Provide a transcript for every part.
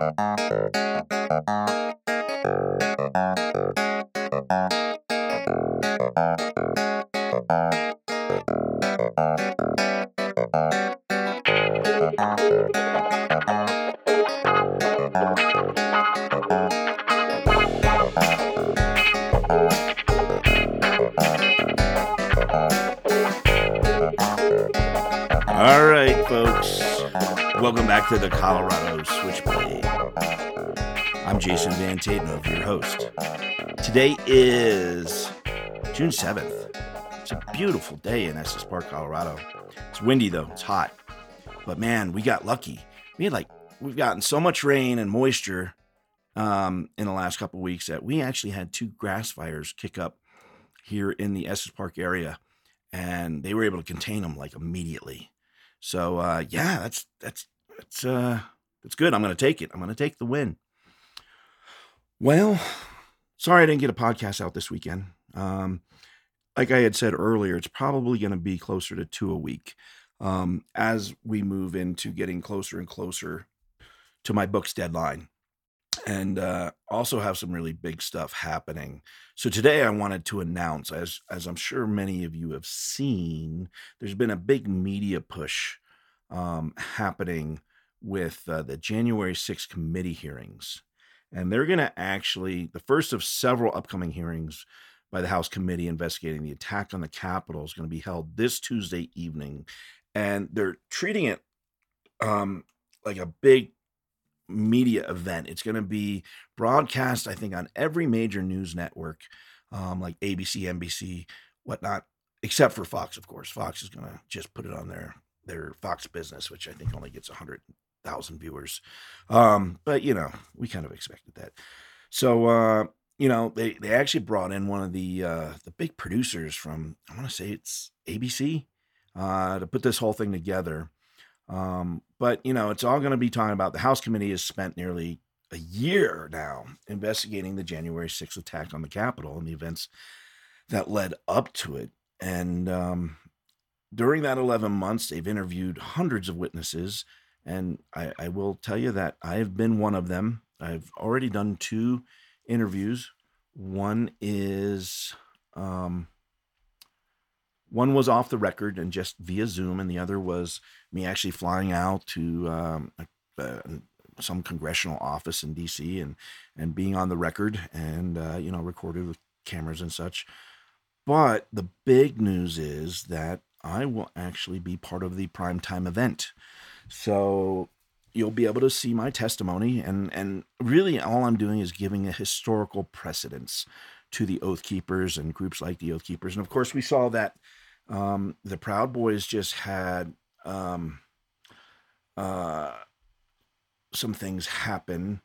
All Welcome back to the Colorado Switchblade. I'm Jason Van Tatenhove, your host. Today is June 7th. It's a beautiful day in Estes Park, Colorado. It's windy though, it's hot. But man, we got lucky. We had like we've gotten so much rain and moisture um, in the last couple weeks that we actually had two grass fires kick up here in the Estes Park area, and they were able to contain them like immediately. So uh, yeah, that's that's that's uh, that's good. I'm going to take it. I'm going to take the win. Well, sorry I didn't get a podcast out this weekend. Um, like I had said earlier, it's probably going to be closer to two a week um, as we move into getting closer and closer to my book's deadline and uh, also have some really big stuff happening. So today I wanted to announce, as as I'm sure many of you have seen, there's been a big media push um, happening with uh, the January 6th committee hearings, and they're going to actually the first of several upcoming hearings by the House committee investigating the attack on the Capitol is going to be held this Tuesday evening, and they're treating it um, like a big media event. It's going to be broadcast, I think, on every major news network, um, like ABC, NBC, whatnot, except for Fox, of course. Fox is going to just put it on their their Fox Business, which I think only gets hundred thousand viewers. Um, but you know, we kind of expected that. So uh, you know, they they actually brought in one of the uh, the big producers from I want to say it's ABC uh, to put this whole thing together. Um, but you know, it's all going to be talking about the House committee has spent nearly a year now investigating the January 6th attack on the Capitol and the events that led up to it. And um, during that 11 months, they've interviewed hundreds of witnesses. And I, I will tell you that I have been one of them. I've already done two interviews. One is um, one was off the record and just via Zoom, and the other was me actually flying out to um, some congressional office in D.C. and and being on the record and uh, you know recorded with cameras and such. But the big news is that I will actually be part of the primetime event. So you'll be able to see my testimony and and really all I'm doing is giving a historical precedence to the Oath Keepers and groups like the Oath Keepers. And of course we saw that um, the Proud Boys just had um, uh, some things happen.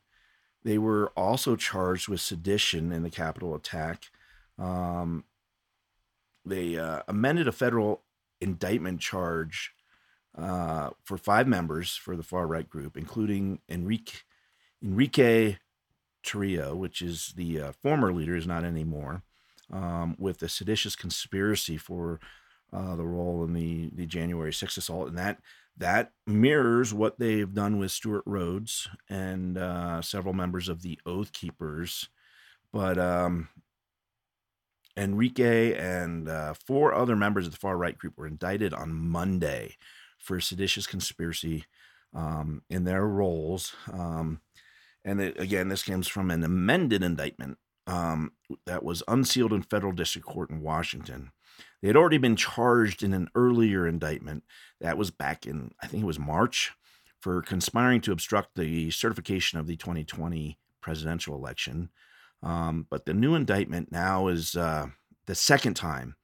They were also charged with sedition in the Capitol attack. Um, they uh, amended a federal indictment charge uh, for five members for the far right group, including Enrique Enrique Tarrio, which is the uh, former leader, is not anymore, um, with a seditious conspiracy for uh, the role in the the January 6th assault, and that that mirrors what they've done with Stewart Rhodes and uh, several members of the Oath Keepers. But um, Enrique and uh, four other members of the far right group were indicted on Monday for seditious conspiracy um, in their roles. Um, and it, again, this comes from an amended indictment um, that was unsealed in federal district court in Washington. They had already been charged in an earlier indictment that was back in, I think it was March, for conspiring to obstruct the certification of the 2020 presidential election. Um, but the new indictment now is uh, the second time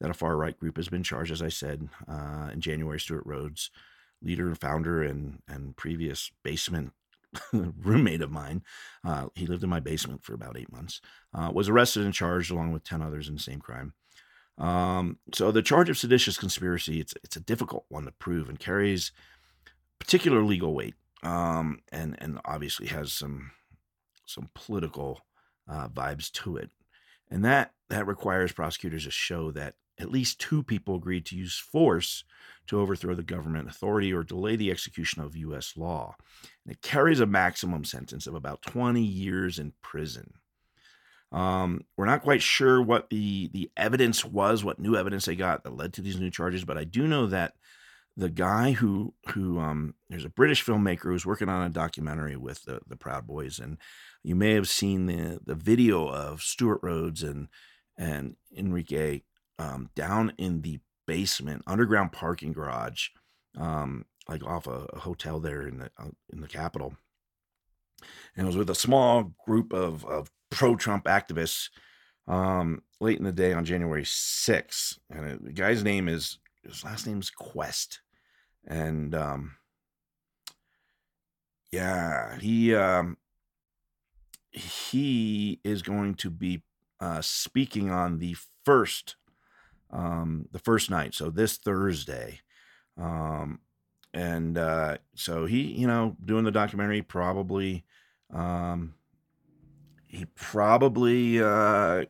that a far right group has been charged, as I said, uh, in January. Stewart Rhodes, leader and founder and, and previous basement roommate of mine, uh, he lived in my basement for about eight months, uh, was arrested and charged along with 10 others in the same crime. Um, so the charge of seditious conspiracy, it's it's a difficult one to prove and carries particular legal weight, um, and and obviously has some some political uh, vibes to it, and that that requires prosecutors to show that at least two people agreed to use force to overthrow the government authority or delay the execution of U.S. law. And it carries a maximum sentence of about 20 years in prison. Um, we're not quite sure what the the evidence was, what new evidence they got that led to these new charges, but I do know that the guy who who um, there's a British filmmaker who's working on a documentary with the the Proud Boys, and you may have seen the the video of Stewart Rhodes and and Enrique um, down in the basement underground parking garage, um, like off a, a, hotel there in the uh, in the capital, and it was with a small group of of pro Trump activists um, late in the day on January 6th. And it, the guy's name is, his last name is Quest. And um, yeah, he, um, he is going to be uh, speaking on the first, um, the first night. So this Thursday. Um, and uh, so he, you know, doing the documentary probably, um, he probably uh,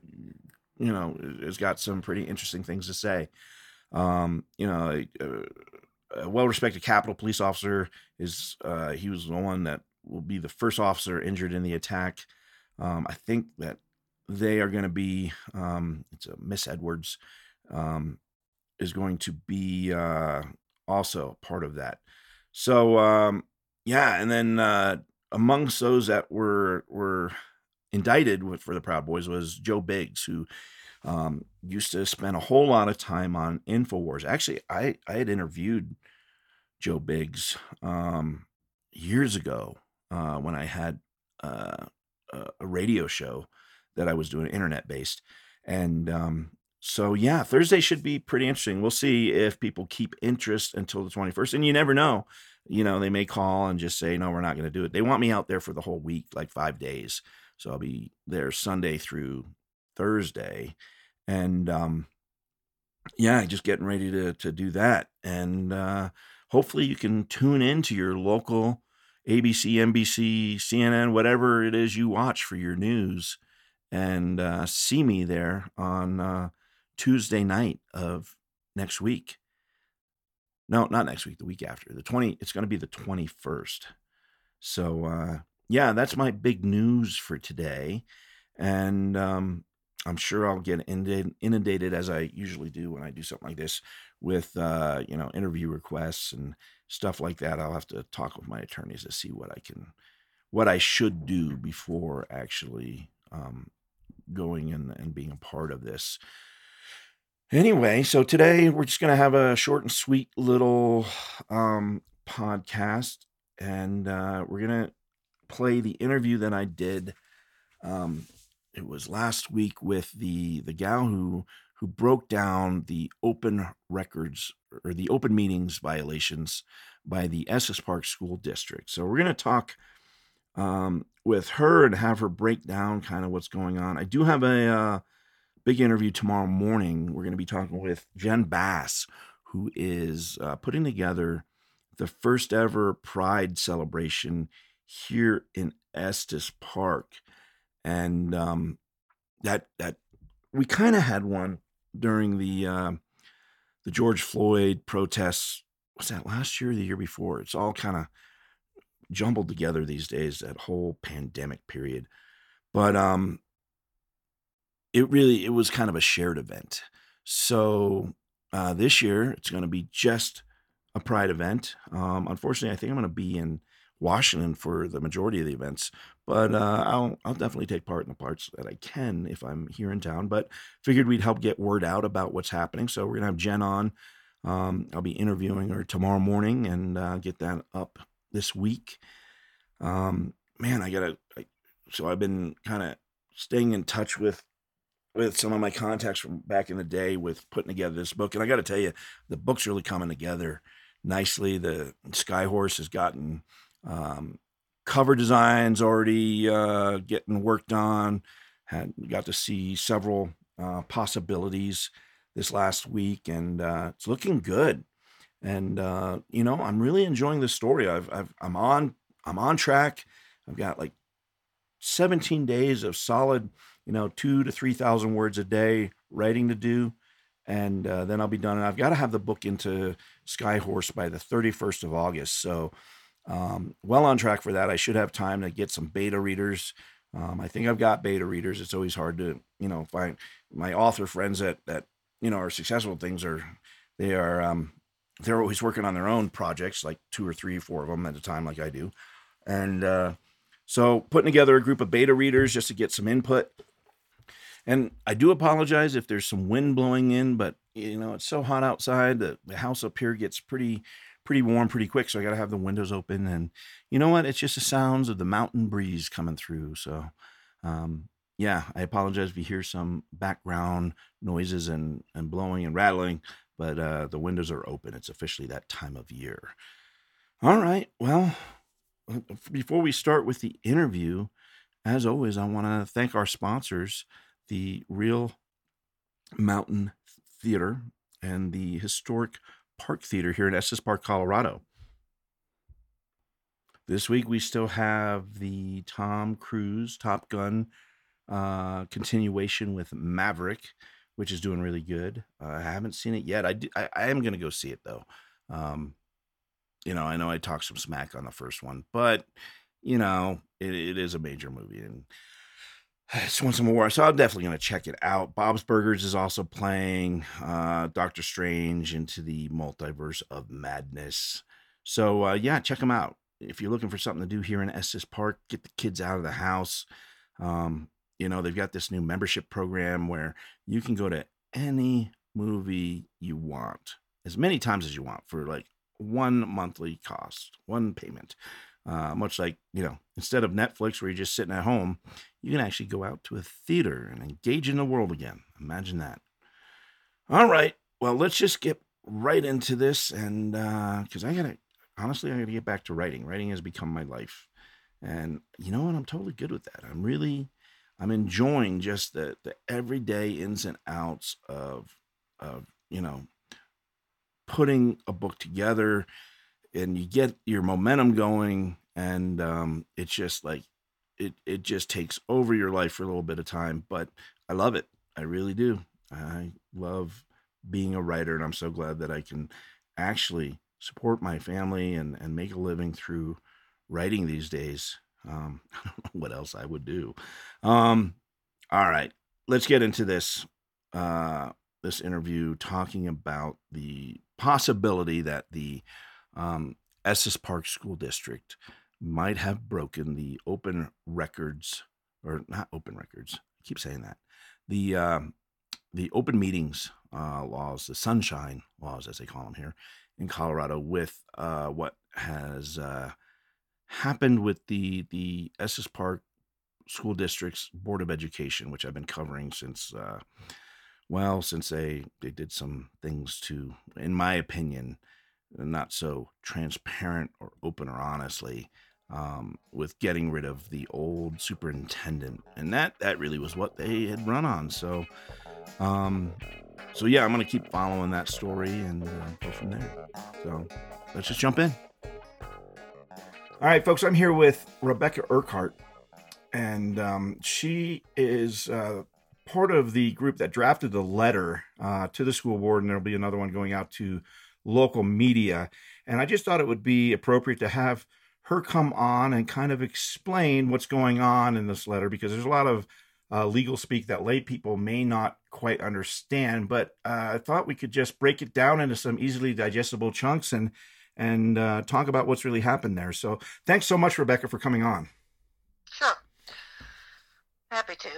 you know has got some pretty interesting things to say. Um, you know, a, a well-respected Capitol police officer is uh, he was the one that will be the first officer injured in the attack. Um, I think that they are going to be um, it's a Miss Edwards um, is going to be uh, also part of that. So um, yeah, and then uh, amongst those that were were indicted for the Proud Boys was Joe Biggs, who um, used to spend a whole lot of time on Infowars. Actually, I, I had interviewed Joe Biggs um, years ago uh, when I had uh, a radio show that I was doing, internet based. And um, so, yeah, Thursday should be pretty interesting. We'll see if people keep interest until the 21st. And you never know. You know, they may call and just say, no, we're not going to do it. They want me out there for the whole week, like five days. So I'll be there Sunday through Thursday. And um, yeah, just getting ready to, to do that. And uh, hopefully you can tune in to your local ABC, NBC, CNN, whatever it is you watch for your news and uh, see me there on uh, Tuesday night of next week. No, not next week, the week after. The 20, it's going to be the 21st. So, uh, yeah, that's my big news for today. And um, I'm sure I'll get inundated, as I usually do when I do something like this with, uh, you know, interview requests and stuff like that. I'll have to talk with my attorneys to see what I can, what I should do before actually um, going and, and being a part of this. Anyway, so today we're just going to have a short and sweet little um, podcast, and uh, we're going to play the interview that I did. Um, it was last week with the the gal who who broke down the open records or the open meetings violations by the Estes Park School District. So we're going to talk um, with her and have her break down kind of what's going on. I do have a uh, big interview tomorrow morning. We're going to be talking with Jen Bass, who is uh, putting together the first ever Pride celebration here in Estes Park, and um, that that we kind of had one during the uh, the George Floyd protests. Was that last year or the year before? It's all kind of jumbled together these days. That whole pandemic period, but um, it really it was kind of a shared event. So uh, this year it's going to be just a pride event. Um, unfortunately, I think I'm going to be in Washington for the majority of the events, but uh, I'll I'll definitely take part in the parts that I can if I'm here in town. But figured we'd help get word out about what's happening. So we're gonna have Jen on. Um, I'll be interviewing her tomorrow morning and uh, get that up this week. Um, man, I gotta. I, so I've been kind of staying in touch with with some of my contacts from back in the day with putting together this book, and I got to tell you, the book's really coming together nicely. The Skyhorse has gotten um, cover designs already uh, getting worked on. Had got to see several uh, possibilities this last week, and uh, it's looking good. And uh, you know, I'm really enjoying the story. I've, I've I'm on I'm on track. I've got like 17 days of solid, you know, two to three thousand words a day writing to do, and uh, then I'll be done. And I've got to have the book into Skyhorse by the 31st of August. So, um, well on track for that. I should have time to get some beta readers. Um, I think I've got beta readers. It's always hard to, you know, find my author friends that that you know are successful. Things are they are um, they're always working on their own projects, like two or three, four of them at a time, like I do, and uh, so putting together a group of beta readers just to get some input and I do apologize if there's some wind blowing in, but you know, it's so hot outside. The, the house up here gets pretty pretty warm pretty quick, so I got to have the windows open and you know what? It's just the sounds of the mountain breeze coming through. So um yeah, I apologize if you hear some background noises and and blowing and rattling, but uh the windows are open. It's officially that time of year. All right. Well, before we start with the interview, as always, I want to thank our sponsors the Reel Mountain Theater and the Historic Park Theater here in Estes Park, Colorado. This week we still have the Tom Cruise Top Gun uh, continuation with Maverick, which is doing really good. Uh, I haven't seen it yet. I, do, I, I am going to go see it though. Um, you know, I know I talked some smack on the first one, but you know, it, it is a major movie and I just want some more. So I'm definitely going to check it out. Bob's Burgers is also playing uh, Doctor Strange into the multiverse of madness. So uh, yeah, check them out. If you're looking for something to do here in Estes Park, get the kids out of the house. Um, you know, they've got this new membership program where you can go to any movie you want as many times as you want for like one monthly cost, one payment. Uh, much like, you know, instead of Netflix where you're just sitting at home, you can actually go out to a theater and engage in the world again. Imagine that. All right. Well, let's just get right into this. And because uh, I got to, honestly, I got to get back to writing. Writing has become my life. And you know what? I'm totally good with that. I'm really, I'm enjoying just the, the everyday ins and outs of, of, you know, putting a book together and you get your momentum going and um, it's just like it it just takes over your life for a little bit of time but i love it. I really do. I love being a writer and i'm so glad that i can actually support my family and and make a living through writing these days. Um, i don't know what else i would do. Um, all right let's get into this uh, this interview talking about the possibility that the um, Estes Park School District might have broken the open records, or not open records. I keep saying that. The uh, the open meetings uh, laws, the sunshine laws, as they call them here in Colorado, with uh, what has uh, happened with the the Estes Park School District's Board of Education, which I've been covering since uh, well, since they they did some things to, in my opinion, not so transparent or open or honestly um, with getting rid of the old superintendent, and that that really was what they had run on. So, um, so yeah, I'm gonna keep following that story and uh, go from there. So let's just jump in. All right, folks, I'm here with Rebecca Urquhart, and um, she is uh, part of the group that drafted the letter uh, to the school board, and there'll be another one going out to local media. And I just thought it would be appropriate to have her come on and kind of explain what's going on in this letter because there's a lot of uh, legal speak that lay people may not quite understand. But uh, I thought we could just break it down into some easily digestible chunks and and uh, talk about what's really happened there. So thanks so much, Rebecca, for coming on. Sure, happy to.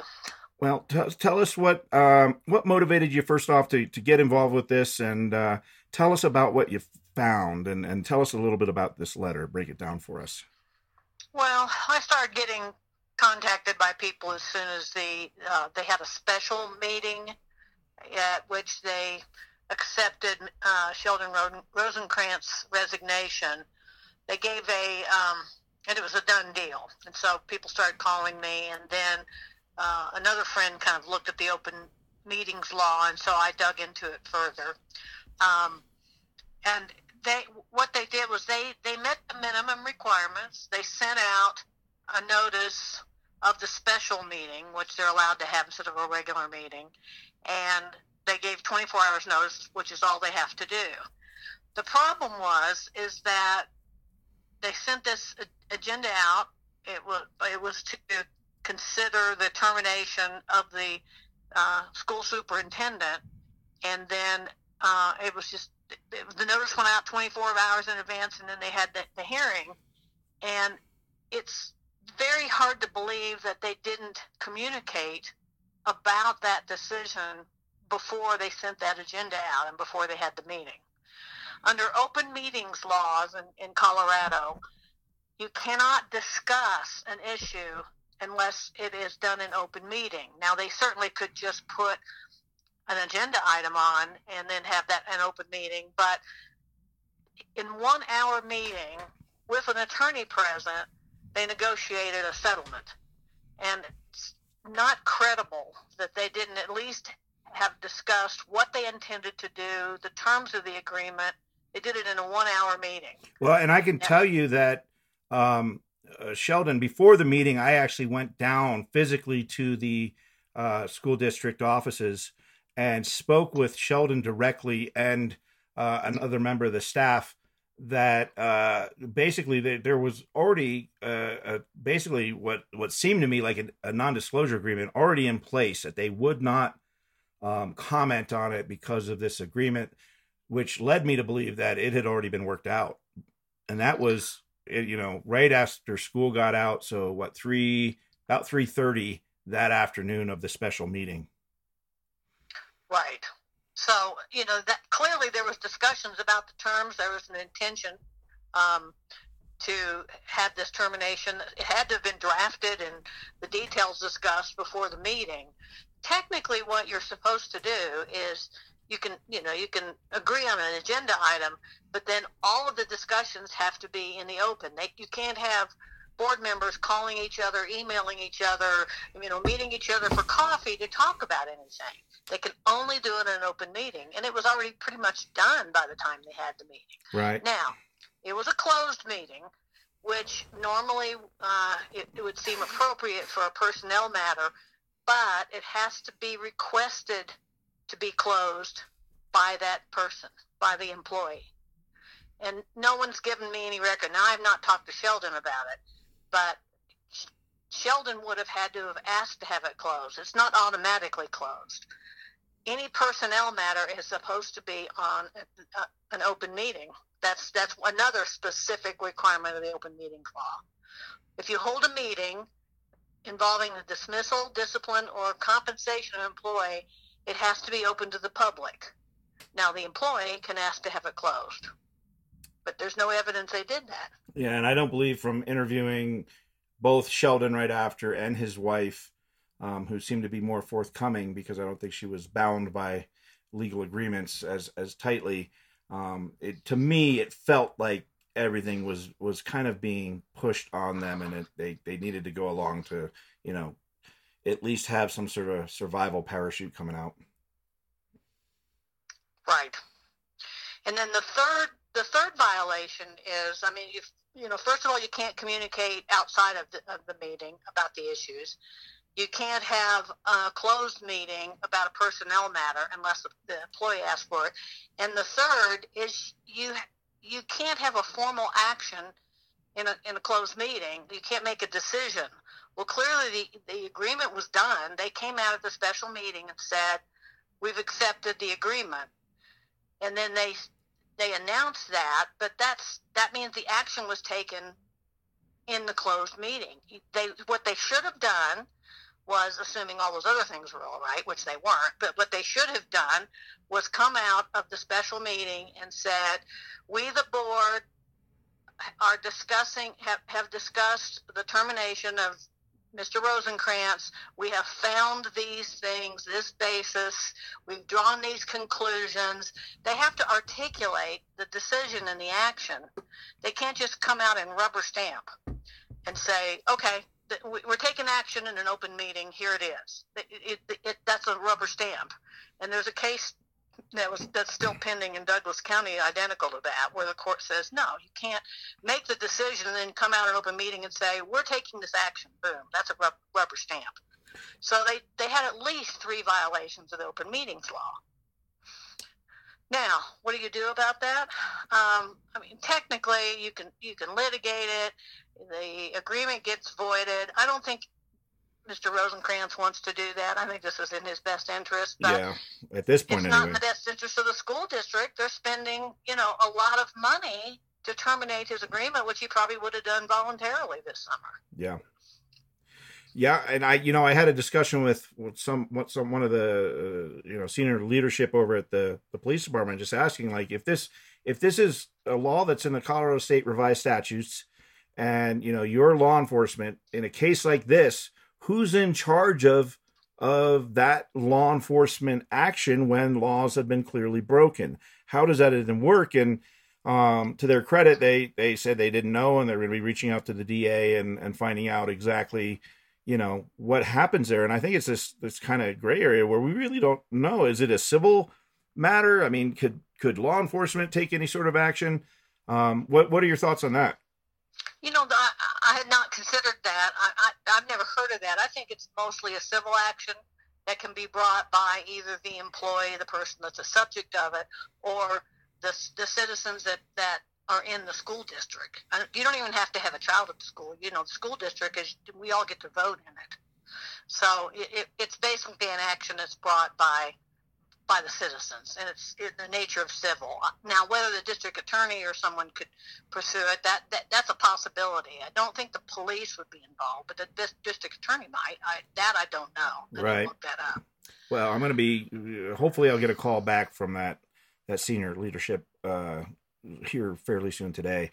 Well, t- tell us what um, what motivated you first off to to get involved with this, and uh, tell us about what you found and, and tell us a little bit about this letter. Break it down for us. Well, I started getting contacted by people as soon as the uh, they had a special meeting at which they accepted uh, Sheldon Rosenkrantz resignation. They gave a um, and it was a done deal, and so people started calling me, and then uh, another friend kind of looked at the open meetings law, and so I dug into it further. Um, and they what they did was they they met the minimum requirements. They sent out a notice of the special meeting, which they're allowed to have instead of a regular meeting, and they gave 24 hours notice, which is all they have to do. The problem was is that they sent this agenda out. It was it was to consider the termination of the uh, school superintendent, and then uh, it was just it, the notice went out 24 hours in advance, and then they had the, the hearing, and it's very hard to believe that they didn't communicate about that decision before they sent that agenda out and before they had the meeting. Under open meetings laws in, in Colorado, you cannot discuss an issue unless it is done in open meeting. Now, they certainly could just put an agenda item on and then have that an open meeting, but in one hour meeting with an attorney present, they negotiated a settlement. And it's not credible that they didn't at least have discussed what they intended to do, the terms of the agreement. They did it in a one hour meeting. Well, and I can yeah. tell you that um, uh, Sheldon, before the meeting, I actually went down physically to the uh, school district offices and spoke with Sheldon directly and uh, another member of the staff that uh, basically they, there was already uh, basically what what seemed to me like a, a, non-disclosure agreement already in place that they would not um, comment on it because of this agreement, which led me to believe that it had already been worked out, and that was you know right after school got out. So what three about three thirty that afternoon of the special meeting. Right. So you know that clearly there was discussions about the terms. There was an intention um, to have this termination. It had to have been drafted and the details discussed before the meeting. Technically, what you're supposed to do is you can you know you can agree on an agenda item, but then all of the discussions have to be in the open. They, you can't have board members calling each other, emailing each other, you know, meeting each other for coffee to talk about anything. They can only do it in an open meeting, and it was already pretty much done by the time they had the meeting. Right now, it was a closed meeting, which normally uh, it, it would seem appropriate for a personnel matter, but it has to be requested to be closed by that person, by the employee. And no one's given me any record. Now, I've not talked to Sheldon about it, but Sheldon would have had to have asked to have it closed. It's not automatically closed. Any personnel matter is supposed to be on a, a, an open meeting. That's that's another specific requirement of the open meeting law. If you hold a meeting involving the dismissal, discipline, or compensation of an employee, it has to be open to the public. Now, the employee can ask to have it closed but there's no evidence they did that. Yeah, and I don't believe from interviewing both Sheldon right after and his wife, um, who seemed to be more forthcoming because I don't think she was bound by legal agreements as as tightly. Um, it to me it felt like everything was was kind of being pushed on them, and it, they they needed to go along to you know at least have some sort of survival parachute coming out. Right. And then the third the third violation is, I mean, you you know, first of all, you can't communicate outside of the, of the meeting about the issues. You can't have a closed meeting about a personnel matter unless the employee asks for it. And the third is you you can't have a formal action in a in a closed meeting. You can't make a decision. Well, clearly the the agreement was done. They came out at the special meeting and said, "We've accepted the agreement." And then they they announced that, but that's that means the action was taken in the closed meeting. They what they should have done was assuming all those other things were all right, which they weren't, but what they should have done was come out of the special meeting and said, "We the board are discussing have, have discussed the termination of Mr. Rosenkrantz, we have found these things, this basis, we've drawn these conclusions. They have to articulate the decision and the action. They can't just come out and rubber stamp and say, okay, we're taking action in an open meeting, here it is. It, it, it, that's a rubber stamp. And there's a case that was that's still pending in Douglas County, identical to that, where the court says no, you can't make the decision and then come out in open meeting and say we're taking this action. Boom, that's a rubber stamp. So they they had at least three violations of the open meetings law. Now, what do you do about that? Um, I mean, technically, you can you can litigate it. The agreement gets voided. I don't think Mr. Rosenkrantz wants to do that. I think this is in his best interest. But yeah, at this point, it's anyway. not in the best interest of the school district. They're spending, you know, a lot of money to terminate his agreement, which he probably would have done voluntarily this summer. Yeah. Yeah, and I, you know, I had a discussion with, with some, what some one of the, uh, you know, senior leadership over at the the police department, just asking like if this if this is a law that's in the Colorado State revised statutes, and you know your law enforcement in a case like this, who's in charge of of that law enforcement action when laws have been clearly broken? How does that even work? And um, to their credit, they they said they didn't know, and they're going to be reaching out to the DA and and finding out exactly you know what happens there. And i think it's this this kind of gray area where we really don't know. Is it a civil matter? I mean could could law enforcement take any sort of action? Um, what what are your thoughts on that? You know i, I had not considered that. I, I i've never heard of that i think it's mostly a civil action that can be brought by either the employee the person that's a subject of it or the, the citizens that that are in the school district. Uh, you don't even have to have a child at the school. You know, the school district is we all get to vote in it. So it, it, it's basically an action that's brought by by the citizens, and it's in the nature of civil. Now, whether the district attorney or someone could pursue it, that, that that's a possibility. I don't think the police would be involved, but the district attorney might. I, that I don't know. I right. Look that up. Well, I'm going to be. Hopefully, I'll get a call back from that that senior leadership uh, here fairly soon today.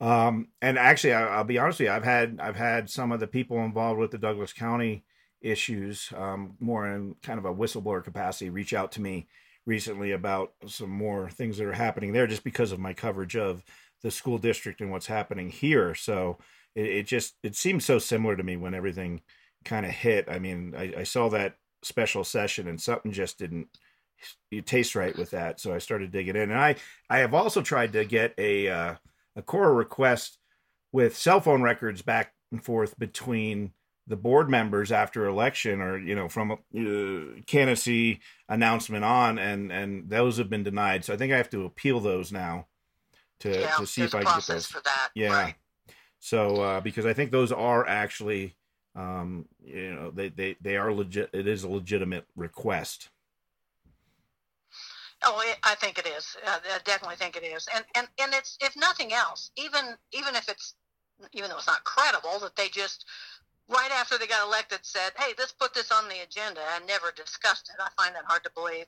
Um, and actually, I, will be honest with you, I've had I've had some of the people involved with the Douglas County issues, um, more in kind of a whistleblower capacity, reach out to me recently about some more things that are happening there, just because of my coverage of the school district and what's happening here. So it, it just it seems so similar to me when everything kind of hit. I mean, I, I saw that special session and something just didn't taste right with that. So I started digging in, and I I have also tried to get a uh, a CORA request with cell phone records back and forth between the board members after election, or you know from a uh, candidacy announcement on, and and those have been denied. So I think I have to appeal those now to yeah, to see if I can get those. For that. Yeah. Right. So uh, because I think those are actually um, you know they, they they are legit. It is a legitimate request. Oh, I think it is. Uh, I definitely think it is. And and and it's if nothing else, even even if it's even though it's not credible that they just right after they got elected said, "Hey, let's put this on the agenda," and never discussed it. I find that hard to believe.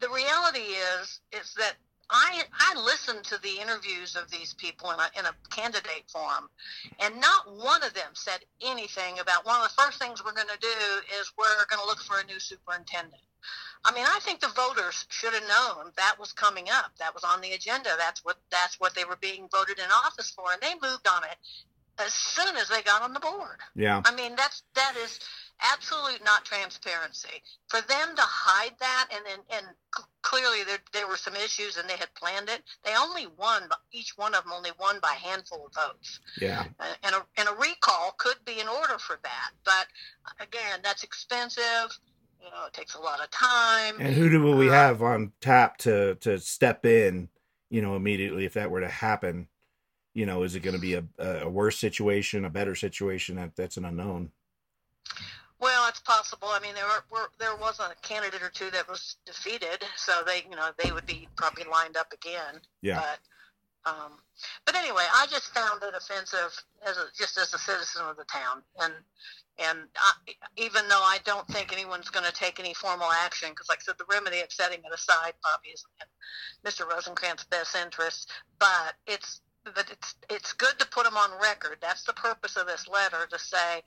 The reality is is that I I listened to the interviews of these people in a in a candidate forum, and not one of them said anything about one of the first things we're going to do is we're going to look for a new superintendent. I mean, I think the voters should have known that was coming up. That was on the agenda. That's what that's what they were being voted in office for, and they moved on it as soon as they got on the board. Yeah. I mean, that's that is absolute not transparency. For them to hide that, and then and clearly there there were some issues, and they had planned it. They only won. Each one of them only won by a handful of votes. Yeah. And a and a recall could be in order for that, but again, that's expensive you know, it takes a lot of time. And who do we uh, have on tap to to step in? You know, immediately if that were to happen, you know, is it going to be a, a worse situation, a better situation? That that's an unknown. Well, it's possible. I mean, there were, were, there was a candidate or two that was defeated, so they you know they would be probably lined up again. Yeah. But um, but anyway, I just found it offensive as a, just as a citizen of the town, and and I, even though I don't think anyone's going to take any formal action, because like I said, the remedy of setting it aside probably isn't in Mr. Rosenkrantz's best interest, but it's but it's it's good to put them on record. That's the purpose of this letter to say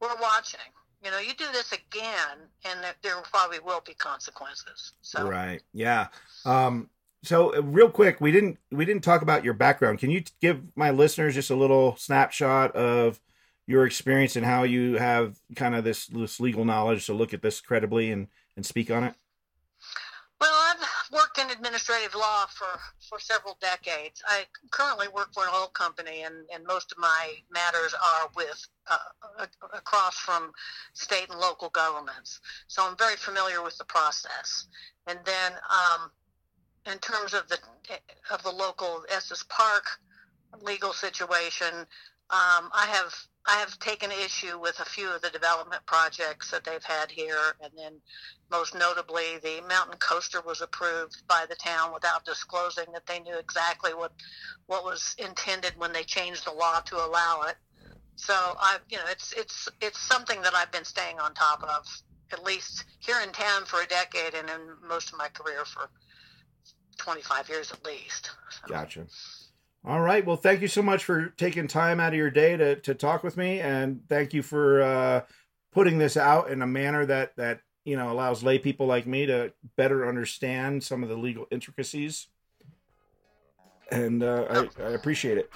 we're watching. You know, you do this again, and there, there probably will be consequences. So right, yeah. Um, so uh, real quick, we didn't we didn't talk about your background. Can you give my listeners just a little snapshot of your experience and how you have kind of this, this legal knowledge to look at this credibly and, and speak on it? Well, I've worked in administrative law for, for several decades. I currently work for an oil company, and, and most of my matters are with uh, across from state and local governments. So I'm very familiar with the process. And then um, in terms of the of the local Estes Park legal situation, um, I have I have taken issue with a few of the development projects that they've had here, and then most notably, the mountain coaster was approved by the town without disclosing that they knew exactly what what was intended when they changed the law to allow it. So I, you know, it's it's it's something that I've been staying on top of at least here in town for a decade, and in most of my career for 25 years at least. So. Gotcha. All right. Well, thank you so much for taking time out of your day to, to talk with me, and thank you for uh, putting this out in a manner that that you know allows lay people like me to better understand some of the legal intricacies. And uh, I, I appreciate it.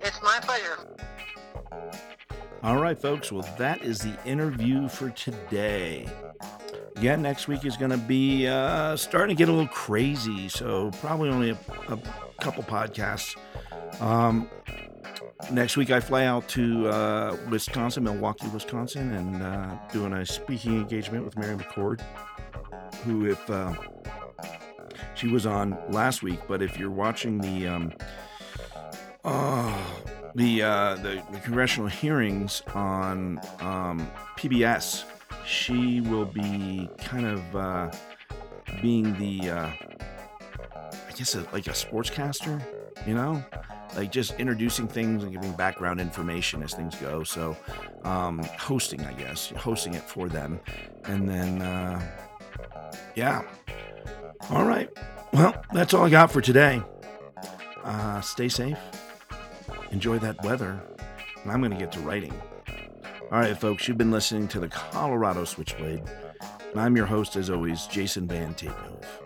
It's my pleasure. All right, folks. Well, that is the interview for today. Again, next week is going to be uh, starting to get a little crazy, so probably only a, a couple podcasts. Um, next week, I fly out to uh, Wisconsin, Milwaukee, Wisconsin, and uh, doing a speaking engagement with Mary McCord, who, if uh, she was on last week, but if you're watching the um, oh, the, uh, the, the congressional hearings on um, PBS, she will be kind of uh, being the uh, I guess a, like a sportscaster, you know, like just introducing things and giving background information as things go. So um, hosting, I guess, hosting it for them, and then uh, yeah. All right. Well, that's all I got for today. Uh, stay safe enjoy that weather. And I'm going to get to writing. All right, folks, you've been listening to the Colorado Switchblade. And I'm your host, as always, Jason Van Tatenhove.